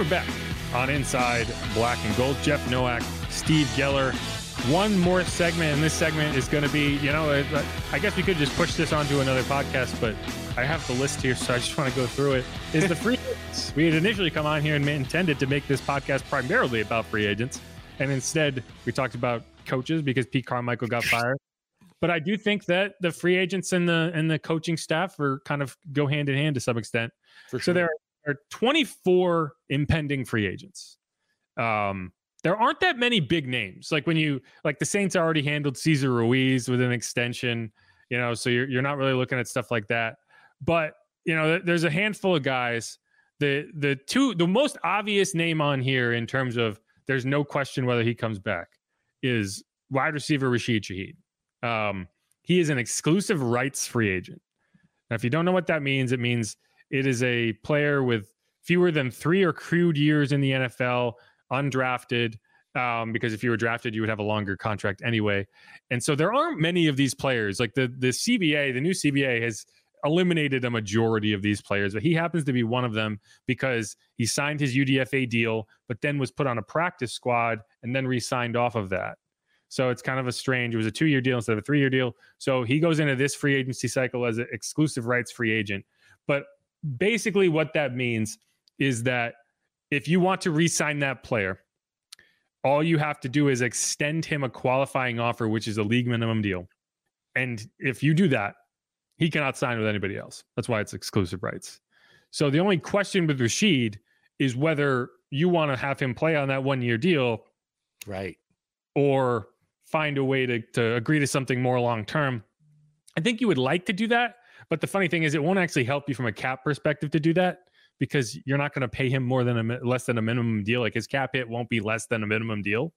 We're back on Inside Black and Gold. Jeff Nowak, Steve Geller. One more segment, and this segment is going to be, you know, I guess we could just push this onto another podcast, but I have the list here, so I just want to go through it. Is the free agents? We had initially come on here and intended to make this podcast primarily about free agents, and instead we talked about coaches because Pete Carmichael got fired. But I do think that the free agents and the and the coaching staff are kind of go hand in hand to some extent. For So there are 24 impending free agents. Um, there aren't that many big names. Like when you like the Saints already handled Cesar Ruiz with an extension, you know, so you're you're not really looking at stuff like that. But you know, there's a handful of guys. The the two the most obvious name on here in terms of there's no question whether he comes back is wide receiver Rashid Shaheed. Um, he is an exclusive rights free agent. Now, if you don't know what that means, it means it is a player with fewer than three accrued years in the NFL, undrafted. Um, because if you were drafted, you would have a longer contract anyway. And so there aren't many of these players. Like the the CBA, the new CBA has eliminated a majority of these players, but he happens to be one of them because he signed his UDFA deal, but then was put on a practice squad and then re-signed off of that. So it's kind of a strange. It was a two-year deal instead of a three-year deal. So he goes into this free agency cycle as an exclusive rights free agent. But basically, what that means is that if you want to re-sign that player, all you have to do is extend him a qualifying offer, which is a league minimum deal. And if you do that, he cannot sign with anybody else. That's why it's exclusive rights. So the only question with Rashid is whether you want to have him play on that one year deal Right. or find a way to, to agree to something more long term. I think you would like to do that. But the funny thing is, it won't actually help you from a cap perspective to do that because you're not going to pay him more than a less than a minimum deal. Like his cap hit won't be less than a minimum deal.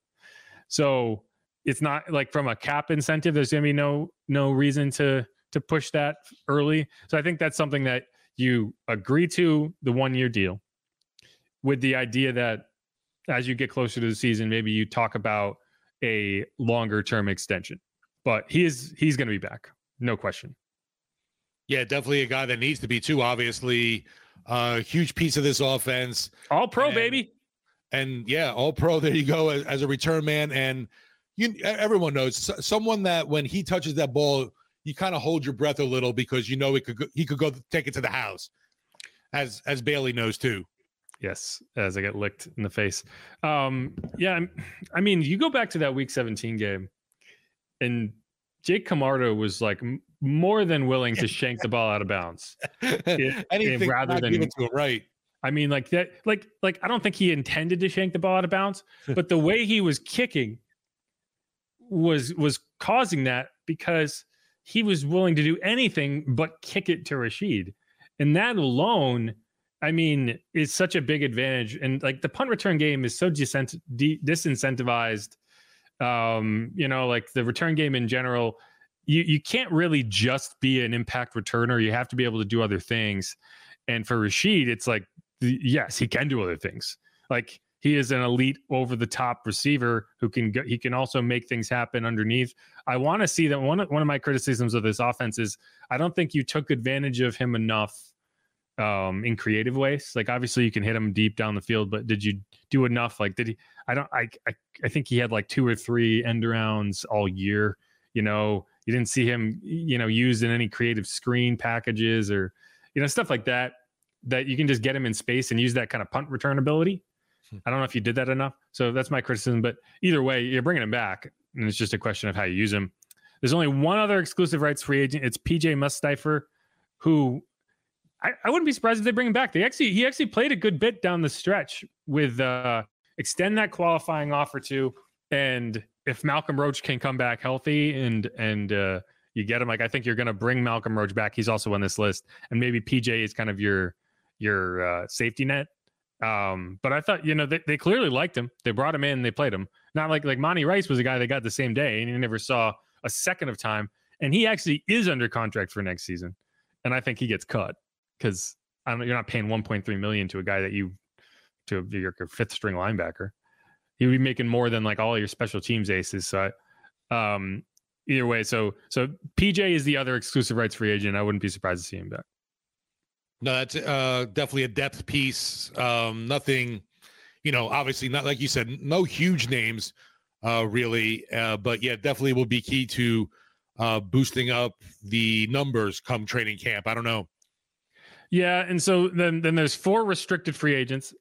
So it's not like from a cap incentive. There's going to be no no reason to to push that early. So I think that's something that you agree to the one year deal with the idea that as you get closer to the season, maybe you talk about a longer term extension. But he is he's going to be back, no question. Yeah, definitely a guy that needs to be too. Obviously, a huge piece of this offense. All pro, And- baby. And yeah, all pro. There you go as, as a return man. And you, everyone knows someone that when he touches that ball, you kind of hold your breath a little because you know it could go, he could go take it to the house, as as Bailey knows too. Yes, as I get licked in the face. Um, yeah, I'm- I mean, you go back to that Week 17 game. and Jake Camarda was like more than willing to shank the ball out of bounds. It- Anything rather than give it to him, right? I mean, like that, like like I don't think he intended to shank the ball out of bounds, but the way he was kicking was was causing that because he was willing to do anything but kick it to Rashid, and that alone, I mean, is such a big advantage. And like the punt return game is so disincentivized. Um, you know, like the return game in general, you you can't really just be an impact returner. You have to be able to do other things. And for Rashid, it's like yes, he can do other things. Like he is an elite over the top receiver who can go, he can also make things happen underneath. I want to see that one of, one of my criticisms of this offense is I don't think you took advantage of him enough um in creative ways. Like obviously you can hit him deep down the field, but did you do enough? Like did he I don't I I, I think he had like two or three end rounds all year. You know, you didn't see him, you know, used in any creative screen packages or you know, stuff like that that you can just get him in space and use that kind of punt return ability. I don't know if you did that enough. So that's my criticism. But either way, you're bringing him back, and it's just a question of how you use him. There's only one other exclusive rights free agent. It's PJ Mustipher, who I, I wouldn't be surprised if they bring him back. They actually he actually played a good bit down the stretch with uh extend that qualifying offer to, and if Malcolm Roach can come back healthy and and uh you get him, like I think you're gonna bring Malcolm Roach back. He's also on this list, and maybe PJ is kind of your your uh, safety net. Um, but I thought, you know, they, they clearly liked him. They brought him in, they played him. Not like like Monty Rice was a guy they got the same day and he never saw a second of time. And he actually is under contract for next season. And I think he gets cut because I don't you're not paying 1.3 million to a guy that you to your fifth string linebacker. Would be making more than like all your special teams aces. So I, um either way, so so PJ is the other exclusive rights free agent. I wouldn't be surprised to see him back. No, that's uh, definitely a depth piece. Um, nothing, you know, obviously not like you said, no huge names, uh, really. Uh, but yeah, definitely will be key to uh, boosting up the numbers come training camp. I don't know. Yeah, and so then then there's four restricted free agents.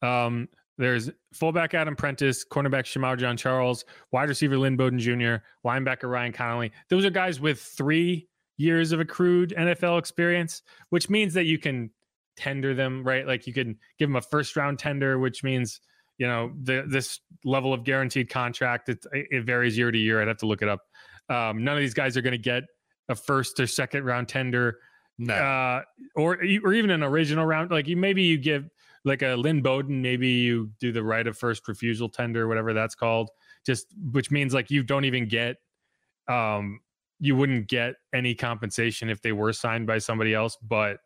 Um, there's fullback Adam Prentice, cornerback Shemar Jean-Charles, wide receiver Lynn Bowden Jr., linebacker Ryan Connolly. Those are guys with three years of accrued NFL experience, which means that you can tender them, right? Like you can give them a first round tender, which means you know the this level of guaranteed contract. It, it varies year to year. I'd have to look it up. Um, none of these guys are going to get a first or second round tender No. uh, or or even an original round. Like you, maybe you give like a Lynn Bowden, maybe you do the right of first refusal tender, whatever that's called. Just which means like you don't even get, um, you wouldn't get any compensation if they were signed by somebody else, but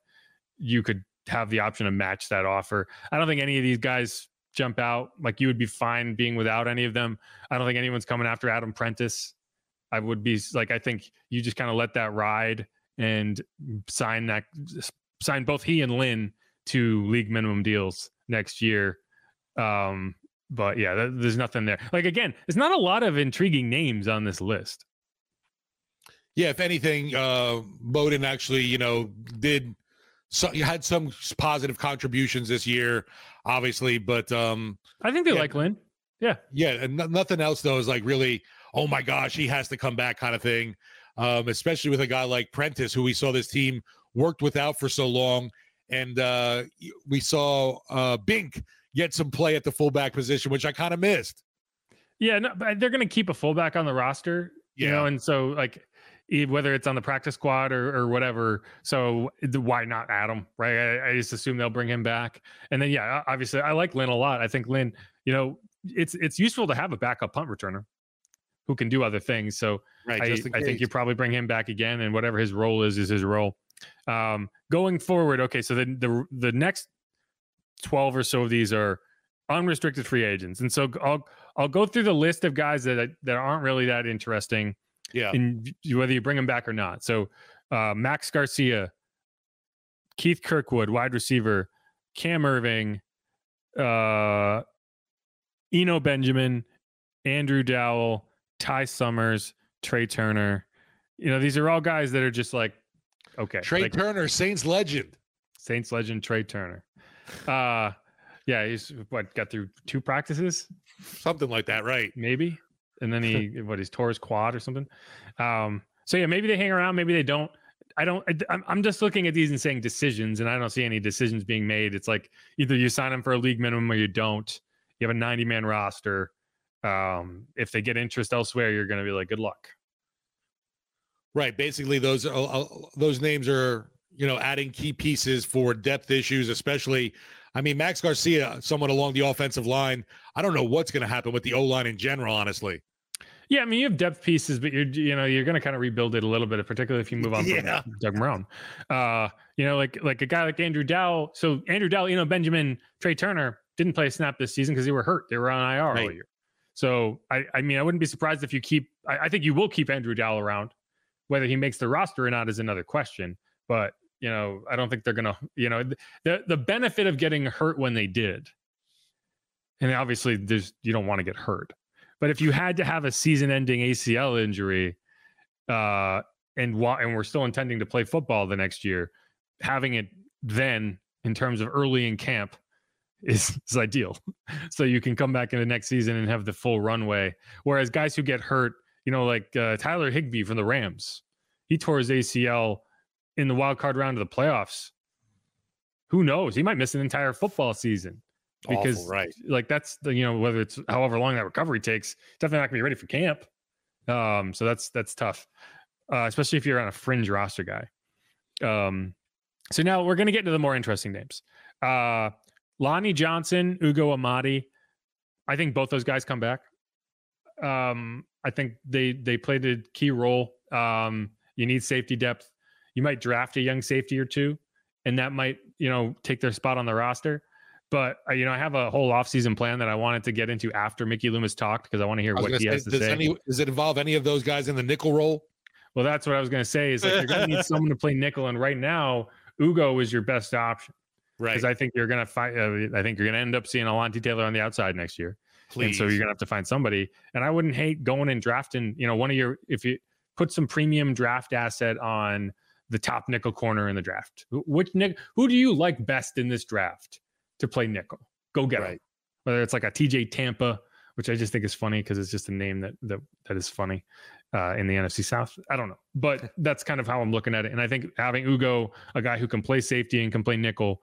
you could have the option to match that offer. I don't think any of these guys jump out. Like you would be fine being without any of them. I don't think anyone's coming after Adam Prentice. I would be like, I think you just kind of let that ride and sign that sign both he and Lynn to league minimum deals next year. Um, but yeah, th- there's nothing there. Like again, there's not a lot of intriguing names on this list. Yeah, if anything, uh, Bowden actually, you know, did so you had some positive contributions this year, obviously, but um, I think they Yeah. like Lynn. Yeah, yeah, and no- nothing else though is like really, oh my gosh, he has to come back kind of thing. Um, especially with a guy like Prentice, who we saw this team worked without for so long, and uh, we saw uh, Bink get some play at the fullback position, which I kind of missed. yeah, no, but they're going to keep a fullback on the roster, you know, Yeah. and so like whether it's on the practice squad or, or whatever. So why not Adam? right? I, I just assume they'll bring him back, and then yeah, obviously I like Lynn a lot. I think Lynn, you know, it's it's useful to have a backup punt returner who can do other things. So Right, I, I think you probably bring him back again, and whatever his role is is his role. Um, going forward, okay. So the the the next twelve or so of these are unrestricted free agents, and so I'll I'll go through the list of guys that that aren't really that interesting, yeah, in whether you bring them back or not. So uh, Max Garcia, Keith Kirkwood, wide receiver, Cam Erving, uh, Eno Benjamin, Andrew Dowell, Ty Summers, Trey Turner. You know, these are all guys that are just like, okay, Trey like Turner, Saints legend. Saints legend Trey Turner. Uh, yeah, he's what got through two practices, something like that, right? maybe. and then he what he's tore his quad or something. Um, so yeah, maybe they hang around, maybe they don't. I don't. I, I'm just looking at these and saying decisions, and I don't see any decisions being made. It's like either you sign them for a league minimum or you don't. You have a 90 man roster. Um, if they get interest elsewhere, you're going to be like, good luck. Right. Basically, those uh, uh, those names are you know adding key pieces for depth issues, especially. I mean, Max Garcia, someone along the offensive line. I don't know what's going to happen with the O line in general, honestly. Yeah, I mean you have depth pieces, but you're you know you're going to kind of rebuild it a little bit, particularly if you move on yeah. from Doug Marrone. Uh, you know, like like a guy like Andrew Dowell. So Andrew Dowell, you know, Benjamin Trey Turner didn't play a snap this season because they were hurt. They were on IR right. all year. So I I mean I wouldn't be surprised if you keep. I, I think you will keep Andrew Dowell around. Whether he makes the roster or not is another question. But you know, I don't think they're gonna. You know, the the benefit of getting hurt when they did, and obviously there's you don't want to get hurt but if you had to have a season-ending ACL injury, uh, and and we're still intending to play football the next year, having it then in terms of early in camp is, is ideal. so you can come back in the next season and have the full runway. Whereas guys who get hurt, you know, like uh, Tyler Higbee from the Rams, he tore his ACL in the wild card round of the playoffs. Who knows? He might miss an entire football season because Awful, right. like that's the you know whether it's however long that recovery takes definitely not gonna be ready for camp. Um so that's that's tough uh, especially if you're on a fringe roster guy. Um so now we're gonna get into the more interesting names. Uh lonnie johnson ugo amadi. I think both those guys come back. Um i think they they played a key role um you need safety depth you might draft a young safety or two and that might you know take their spot on the roster but uh, you know, I have a whole offseason plan that I wanted to get into after Mickey Loomis talked because I want to hear what he say, has to does say. Any, does it involve any of those guys in the nickel role? Well, that's what I was going to say. Is like you're going to need someone to play nickel, and right now, Ugo is your best option. Right. Because I think you're going to find. Uh, I think you're going to end up seeing Alontae Taylor on the outside next year. Please. And so you're going to have to find somebody. And I wouldn't hate going and drafting. You know, one of your if you put some premium draft asset on the top nickel corner in the draft. Which nick? Who do you like best in this draft to play nickel? Go get right. him. Whether it's like a TJ Tampa, which I just think is funny because it's just a name that that that is funny uh, in the NFC South. I don't know, but that's kind of how I'm looking at it. And I think having Ugo, a guy who can play safety and can play nickel,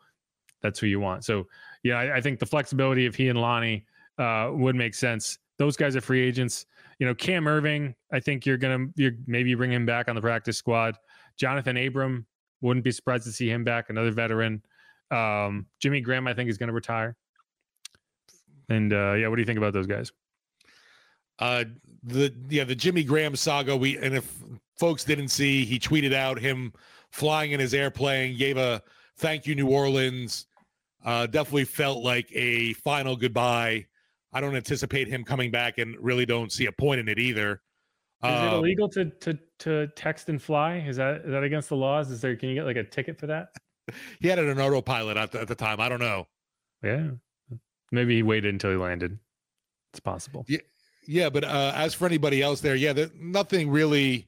that's who you want. So yeah, I, I think the flexibility of he and Lonnie uh, would make sense. Those guys are free agents. You know, Cam Erving, I think you're gonna you're maybe bring him back on the practice squad. Jonathan Abram, wouldn't be surprised to see him back, another veteran. Um, Jimmy Graham, I think, is to retire. And uh, yeah, what do you think about those guys? Uh, the yeah, the Jimmy Graham saga. We and if folks didn't see, he tweeted out him flying in his airplane, gave a thank you New Orleans. Uh, definitely felt like a final goodbye. I don't anticipate him coming back, and really don't see a point in it either. Is it um, illegal to to to text and fly? Is that is that against the laws? Is there can you get like a ticket for that? He had it an autopilot at the, at the time. I don't know. Yeah, Maybe he waited until he landed. It's possible. Yeah, yeah. But uh, as for anybody else there, yeah, there, nothing really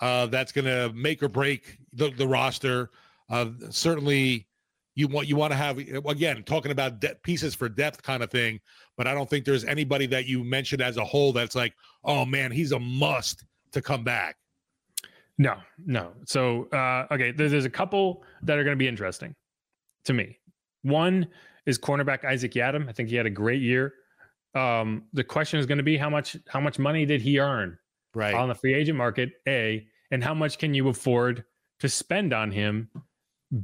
uh, that's going to make or break the, the roster. Uh, certainly, you want you want to have again talking about de- pieces for depth kind of thing. But I don't think there's anybody that you mentioned as a whole that's like, oh man, he's a must to come back. No, no. So uh, okay, there's, there's a couple that are going to be interesting to me. One is cornerback Isaac Yiadom. I think he had a great year. Um, the question is going to be how much how much money did he earn right on the free agent market? A and how much can you afford to spend on him?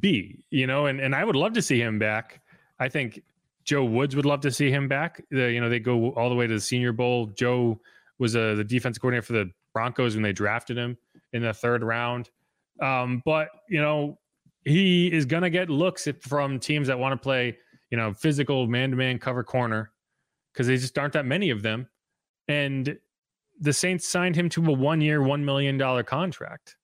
B, you know, and and I would love to see him back. I think Joe Woods would love to see him back. The, you know, they go all the way to the Senior Bowl. Joe was uh, the defense coordinator for the Broncos when they drafted him in the third round. Um, but you know, he is going to get looks from teams that want to play you know, physical man to man cover corner because they just aren't that many of them. And the Saints signed him to a one year, $1 million contract.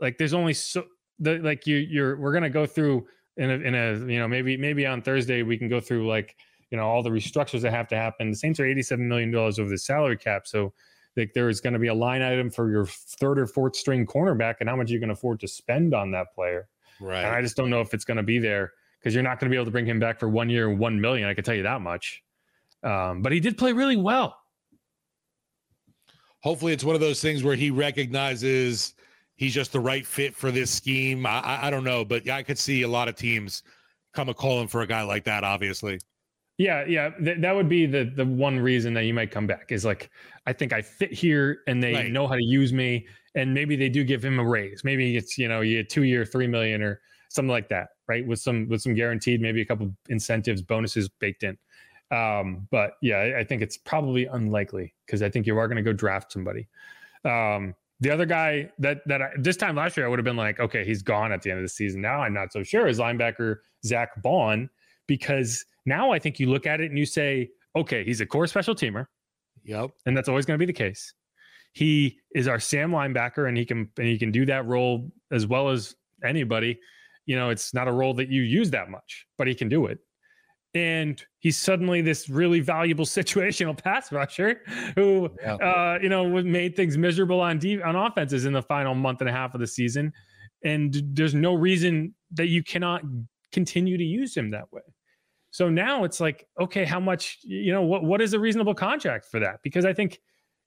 Like there's only so, the, like you, you're, we're going to go through in a, in a, you know, maybe, maybe on Thursday we can go through like, you know, all the restructures that have to happen. The Saints are $87 million over the salary cap. So, like there is going to be a line item for your third or fourth string cornerback and how much you can afford to spend on that player. Right. And I just don't know if it's going to be there because you're not going to be able to bring him back for one year, one million. I can tell you that much. Um, but he did play really well. hopefully it's one of those things where he recognizes he's just the right fit for this scheme. I, I, I don't know, but I could see a lot of teams come a calling for a guy like that. Obviously. Yeah, yeah, th- that would be the the one reason that you might come back is like I think I fit here and they right. know how to use me and maybe they do give him a raise. Maybe it's you know you two year three million or something like that, right? With some with some guaranteed, maybe a couple incentives, bonuses baked in. Um, but yeah, I think it's probably unlikely because I think you are going to go draft somebody. Um, the other guy that that I, this time last year I would have been like, okay, he's gone at the end of the season. Now I'm not so sure. Is linebacker Zach Baun because now I think you look at it and you say, okay, he's a core special teamer. Yep, and that's always going to be the case. He is our Sam linebacker, and he can and he can do that role as well as anybody. You know, it's not a role that you use that much, but he can do it and he's suddenly this really valuable situational pass rusher who yeah. uh, you know made things miserable on de- on offenses in the final month and a half of the season. And there's no reason that you cannot continue to use him that way. So now it's like okay how much you know what what is a reasonable contract for that? Because i think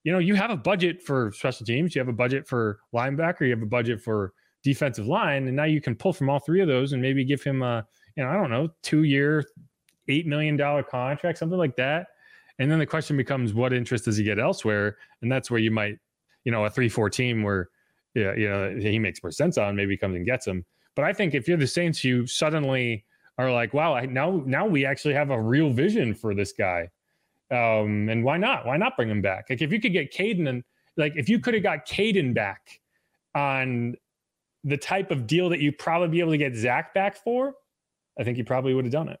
you know you have a budget for special teams you have a budget for linebacker you have a budget for defensive line and now you can pull from all three of those and maybe give him a you know i don't know two year eight million dollar contract, something like that. And then the question becomes, what interest does he get elsewhere? And that's where you might, you know, a three four team where, yeah, you know, he makes more sense on maybe comes and gets him. But I think if you're the Saints, you suddenly are like, wow, I, now now we actually have a real vision for this guy. Um, and why not? Why not bring him back? Like if you could get Kaden and like if you could have got Kaden back on the type of deal that you'd probably be able to get Zach back for, I think you probably would have done it.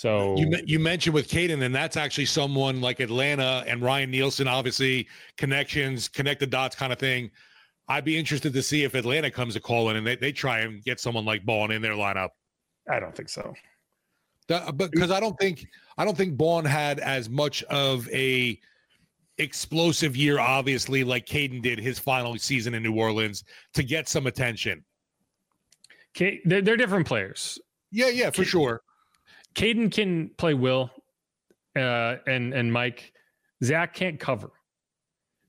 So you you mentioned with Kaden, and that's actually someone like Atlanta and Ryan Nielsen, obviously connections, connect the dots kind of thing. I'd be interested to see if Atlanta comes a call in and they, they try and get someone like Baun in their lineup. I don't think so. Uh, but because I don't think I don't think Baun had as much of a explosive year, obviously, like Kaden did his final season in New Orleans to get some attention. Okay, they're, they're different players. Yeah, yeah, for sure. Kaden can play Will, uh, and and Mike. Zach can't cover,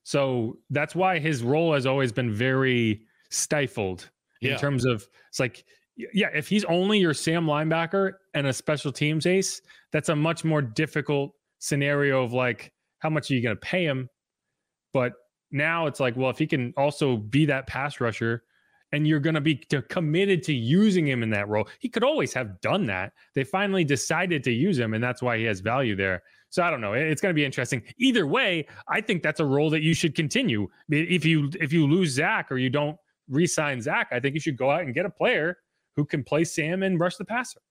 so that's why his role has always been very stifled in terms of it's like yeah, if he's only your Sam linebacker and a special teams ace, that's a much more difficult scenario of like how much are you going to pay him? But now it's like, well, if he can also be that pass rusher and you're going to be committed to using him in that role. He could always have done that. They finally decided to use him, and that's why he has value there. So I don't know. It's going to be interesting. Either way, I think that's a role that you should continue. If you if you lose Zach or you don't re-sign Zach, I think you should go out and get a player who can play Sam and rush the passer.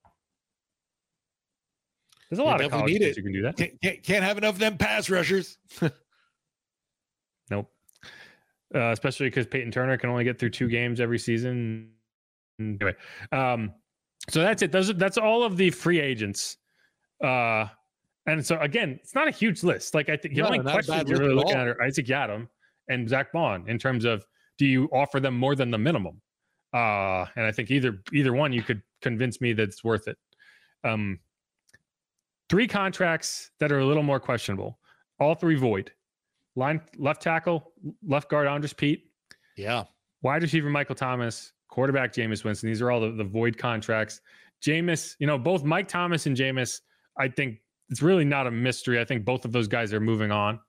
There's a lot of college kids who can do that. Can't, can't have enough of them pass rushers. nope uh, especially because Peyton Turner can only get through two games every season. Anyway, um, so that's it. Those that's all of the free agents. Uh, and so again, it's not a huge list. Like I think the no, only questions you're really looking at are Isaac Yiadom and Zach Baun in terms of do you offer them more than the minimum? Uh, and I think either either one you could convince me that it's worth it. Um, three contracts that are a little more questionable. All three void. Line left tackle, left guard Andrus Peat. Yeah. Wide receiver Michael Thomas, quarterback Jameis Winston. These are all the, the void contracts. Jameis, you know, both Mike Thomas and Jameis, I think it's really not a mystery. I think both of those guys are moving on.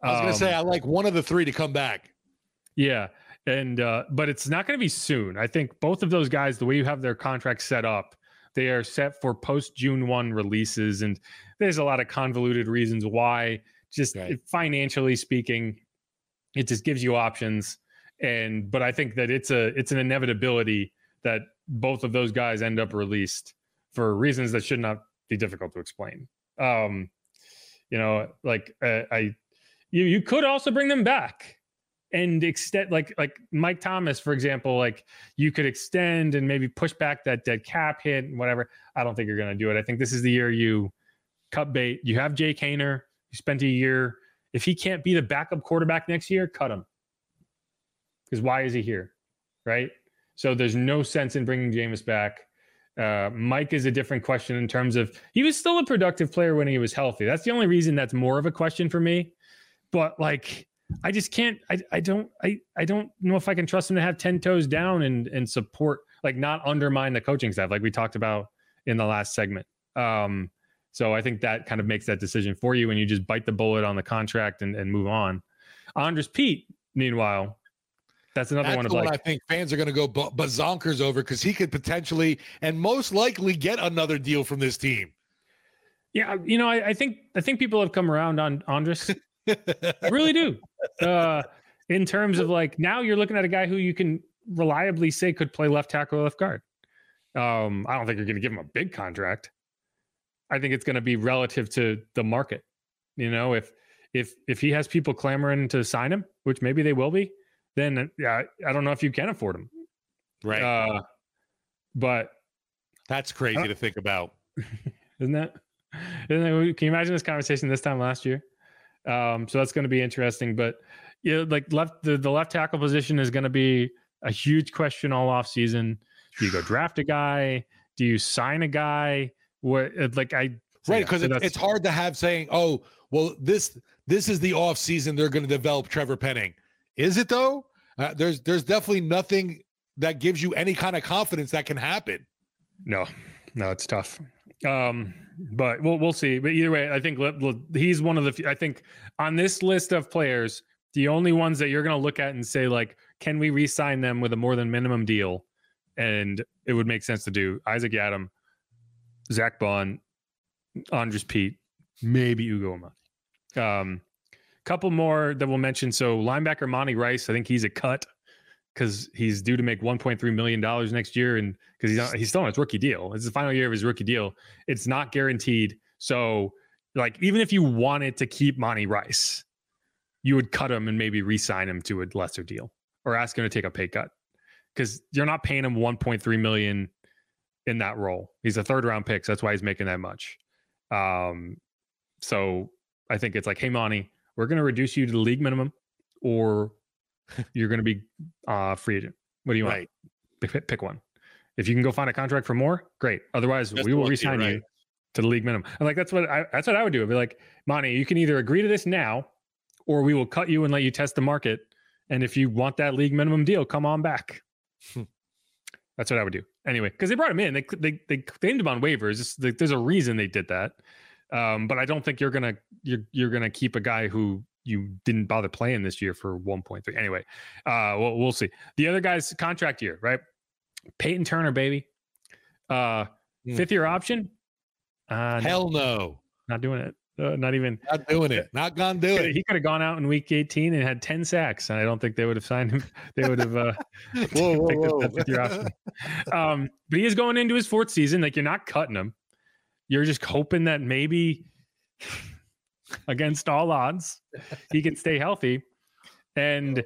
I was gonna say Um, I like one of the three to come back. Yeah. And uh, but it's not going to be soon. I think both of those guys, the way you have their contracts set up, they are set for post June one releases, and there's a lot of convoluted reasons why. Just Right. financially speaking, it just gives you options. And but I think that it's a it's an inevitability that both of those guys end up released for reasons that should not be difficult to explain. Um, you know, like uh, I, you you could also bring them back and extend like like Mike Thomas, for example, like you could extend and maybe push back that dead cap hit and whatever. I don't think you're gonna do it. I think this is the year you cut bait. You have Jake Haener. Spent a year. If he can't be the backup quarterback next year, cut him. Because why is he here? Right. So there's no sense in bringing Jameis back. Uh, Mike is a different question in terms of he was still a productive player when he was healthy. That's the only reason that's more of a question for me. But like, I just can't. I I don't. I I don't know if I can trust him to have ten toes down and and support like not undermine the coaching staff like we talked about in the last segment. Um, so I think that kind of makes that decision for you, and you just bite the bullet on the contract and and move on. Andrus Peat, meanwhile, that's another That's one of like I think fans are going to go b- bazonkers over because he could potentially and most likely get another deal from this team. Yeah, you know, I, I think I think people have come around on Andrus. I really do. Uh, in terms of like now you're looking at a guy who you can reliably say could play left tackle or left guard. Um, I don't think you're going to give him a big contract. I think it's going to be relative to the market. You know, if if if he has people clamoring to sign him, which maybe they will be, then yeah, I don't know if you can afford him. Right. Uh, but That's crazy Uh, to think about. isn't that? Isn't that, can you imagine this conversation this time last year? Um, so that's going to be interesting. But yeah, like left the, the left tackle position is going to be a huge question all off season. Do you go draft a guy? Do you sign a guy? What like I Right, yeah, because so it's, it's hard to have saying, "Oh, well, this this is the off season. They're going to develop Trevor Penning." Is it though? Uh, there's there's definitely nothing that gives you any kind of confidence that can happen. No, no, it's tough. Um, but we'll we'll see. But either way, I think he's one of the. few- I think on this list of players, the only ones that you're going to look at and say like, can we re-sign them with a more than minimum deal? And it would make sense to do Isaac Yiadom, Zach Baun, Andrus Peat, maybe Ugo Amadi. Um, couple more that we'll mention. So linebacker Monty Rice, I think he's a cut because he's due to make 1.3 million dollars next year, and because he's not, he's still on his rookie deal. It's the final year of his rookie deal. It's not guaranteed. So, like, even if you wanted to keep Monty Rice, you would cut him and maybe re-sign him to a lesser deal or ask him to take a pay cut because you're not paying him 1.3 million in that role. He's a third round pick, so that's why he's making that much. Um, so I think it's like, hey, Monty, we're going to reduce you to the league minimum, or you're going to be uh, free agent. What do you want? Right. Pick, pick one. If you can go find a contract for more, great. Otherwise, That's we will resign right. you to the league minimum. And like that's what I that's what I would do. I'd be like, Monty, you can either agree to this now, or we will cut you and let you test the market. And if you want that league minimum deal, come on back. That's what I would do anyway, because they brought him in. They they they claimed him on waivers. It's like, there's a reason they did that. Um, but I don't think you're gonna you're you're gonna keep a guy who you didn't bother playing this year for 1.3. Anyway, uh, we'll, we'll see. The other guy's contract year, right? Peyton Turner, baby. Uh, Hmm. fifth year option. Uh, no, Hell no, not doing it. Uh, not even. not doing it. Not gonna do it. He could have gone out in week 18 and had 10 sacks, and I don't think they would have signed him. They would have uh, Whoa, whoa, picked whoa. that fifth year option. Um, but he is going into his fourth season. Like you're not cutting him. You're just hoping that maybe against all odds he can stay healthy. And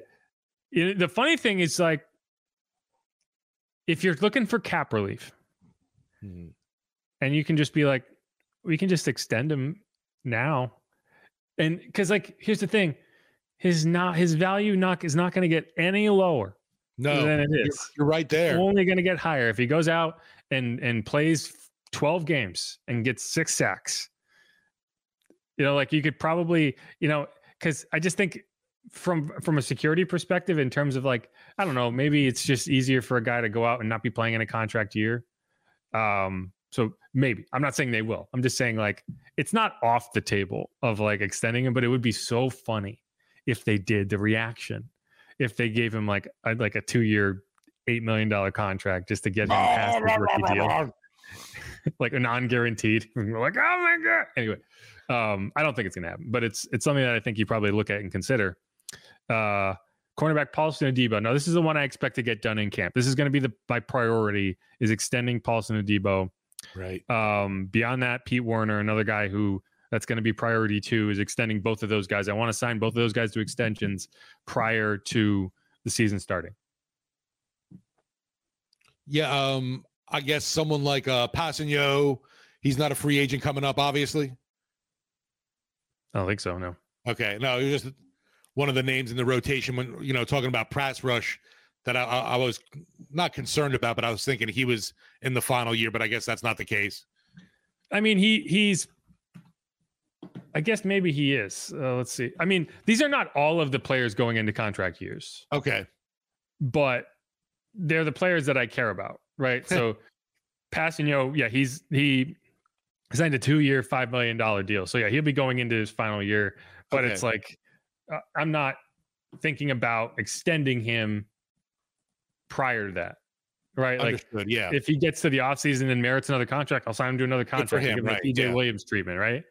you know, the funny thing is like if you're looking for cap relief Hmm. and you can just be like, we can just extend him now. And because like here's the thing, his not his value knock is not going to get any lower No, than it you're- You're, right there. only going to get higher if he goes out and and plays 12 games and gets six sacks you know like you could probably you know because i just think from from a security perspective in terms of like i don't know maybe it's just easier for a guy to go out and not be playing in a contract year um so maybe i'm not saying they will i'm just saying like it's not off the table of like extending him but it would be so funny if they did the reaction. If they gave him like a, like a two year, eight million dollar contract just to get him past his rookie deal, like a non guaranteed. like, oh my god. Anyway, um, I don't think it's gonna happen, but it's it's something that I think you probably look at and consider. Uh, cornerback Paulson Adebo. Now, this is the one I expect to get done in camp. This is going to be the my priority is extending Paulson Adebo. Right. Um, beyond that, Pete Werner, another guy who that's going to be priority two, is extending both of those guys. I want to sign both of those guys to extensions prior to the season starting. Yeah. Um, I guess someone like uh Passanio, he's not a free agent coming up, obviously. I don't think so. No. Okay. No, he was just one of the names in the rotation when you know talking about Pratt's rush that I, I, I was not concerned about, but I was thinking he was in the final year, but I guess that's not the case. I mean, he he's. I guess maybe he is. Uh, let's see. I mean, these are not all of the players going into contract years, Okay. but they're the players that I care about, right? So, Passanio, yeah, he's he signed a two-year, five million dollar deal. So yeah, he'll be going into his final year. But Okay. it's like uh, I'm not thinking about extending him prior to that, right? Like Yeah. if he gets to the offseason and merits another contract, I'll sign him to another contract. him, give him right, the EJ yeah. Williams treatment, right?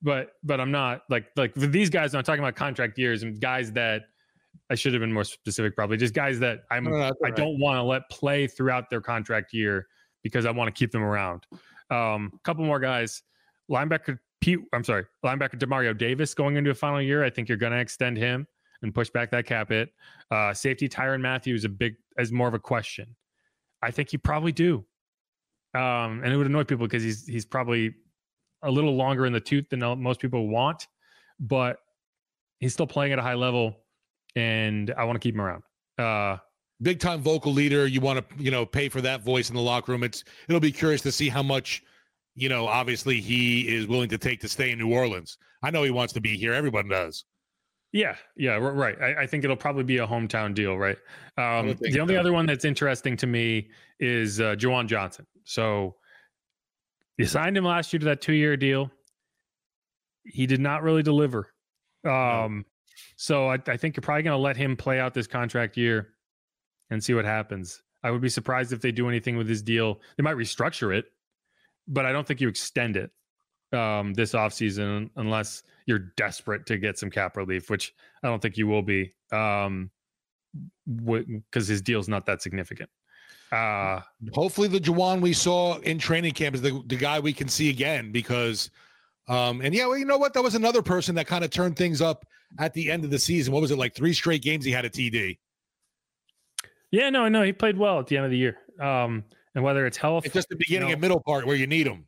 But but I'm not like like for these guys. I'm talking about contract years and guys that I should have been more specific. Probably just guys that I'm No, no, that's all I right. don't want to let play throughout their contract year because I want to keep them around. Um, a couple more guys. Linebacker Pete. I'm sorry, linebacker Demario Davis going into a final year. I think you're going to extend him and push back that cap hit. Uh, safety Tyrann Mathieu a big as more of a question. I think you probably do. Um, and it would annoy people because he's he's probably a little longer in the tooth than most people want, but he's still playing at a high level, and I want to keep him around. Uh, Big time vocal leader. You want to, you know, pay for that voice in the locker room. It's it'll be curious to see how much, you know, obviously he is willing to take to stay in New Orleans. I know he wants to be here. Everyone does. Yeah, yeah, right. I, I think it'll probably be a hometown deal, right? Um, the only so. other one that's interesting to me is uh, Juwan Johnson. So you signed him last year to that two-year deal. He did not really deliver. Um, So I, I think you're probably going to let him play out this contract year and see what happens. I would be surprised if they do anything with his deal. They might restructure it, but I don't think you extend it um, this offseason unless you're desperate to get some cap relief, which I don't think you will be um, because his deal's not that significant. Uh, Hopefully, the Juwan we saw in training camp is the, the guy we can see again because, um, and yeah, well, you know what? That was another person that kind of turned things up at the end of the season. What was it like? Three straight games he had a TD. yeah, no, no, he played well at the end of the year. Um, and whether it's health, It's just the beginning No. and middle part where you need him.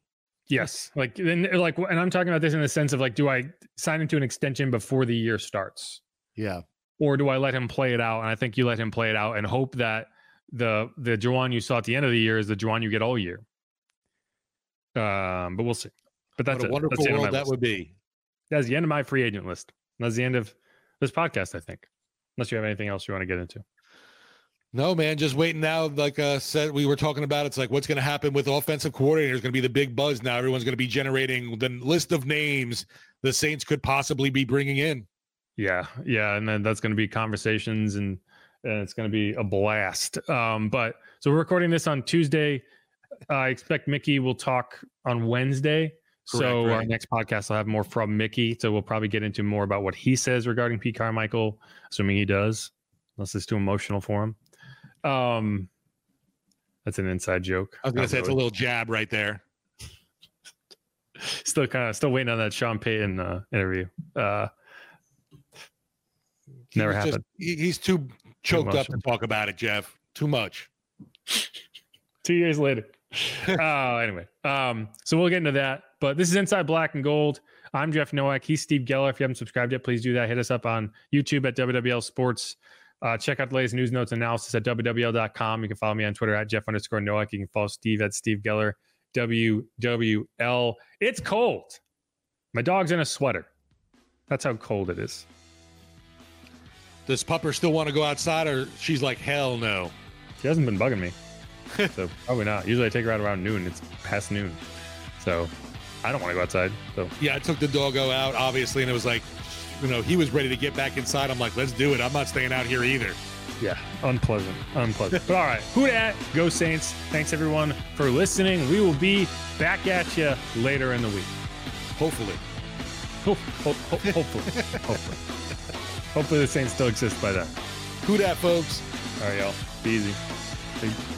Yes, like then like, and I'm talking about this in the sense of like, do I sign into an extension before the year starts, Yeah. or do I let him play it out? And I think you let him play it out and hope that the the Juwan you saw at the end of the year is the Juwan you get all year. Um, but we'll see. But that's what a it. wonderful That's the end of world that list. would be. That's the end of my free agent list. That's the end of this podcast, I think. Unless you have anything else you want to get into. No, man, just waiting now. Like uh, said, we were talking about. It's like what's going to happen with offensive coordinators. Going to be the big buzz now. Everyone's going to be generating the list of names the Saints could possibly be bringing in. Yeah, yeah, and then that's going to be conversations, and, and it's going to be a blast. Um, but so we're recording this on Tuesday. I expect Mickey will talk on Wednesday. so Correct, our next podcast will have more from Mickey. So we'll probably get into more about what he says regarding Pete Carmichael, assuming he does, unless it's too emotional for him. Um, that's an inside joke. I was to say it's a little jab right there. still kind of still waiting on that Sean Payton uh, interview. Uh, Never He's happened. he- he's too choked up to talk about it, Jeff. Too much. two years later. uh, anyway, um, so we'll get into that. But this is Inside Black and Gold. I'm Jeff Nowak. He's Steve Geller. If you haven't subscribed yet, please do that. Hit us up on YouTube at WWL Sports. Uh, check out the latest news notes analysis at WWL.com. You can follow me on Twitter at Jeff underscore Nowak. You can follow Steve at Steve Geller, WWL. It's cold. My dog's in a sweater. That's how cold it is. Does Pupper still want to go outside, or she's like, hell no? She hasn't been bugging me. so probably not. Usually I take her out around noon. It's past noon. So I don't want to go outside. So Yeah, I took the doggo out, obviously, and it was like you know, he was ready to get back inside. I'm like, let's do it. I'm not staying out here either. Yeah, unpleasant, unpleasant. but all right, who dat? Go Saints! Thanks everyone for listening. We will be back at you later in the week. Hopefully. Hope, hope, hope, hopefully, hopefully, hopefully the Saints still exist by then. Who dat, folks? All right, y'all. Be easy. Peace.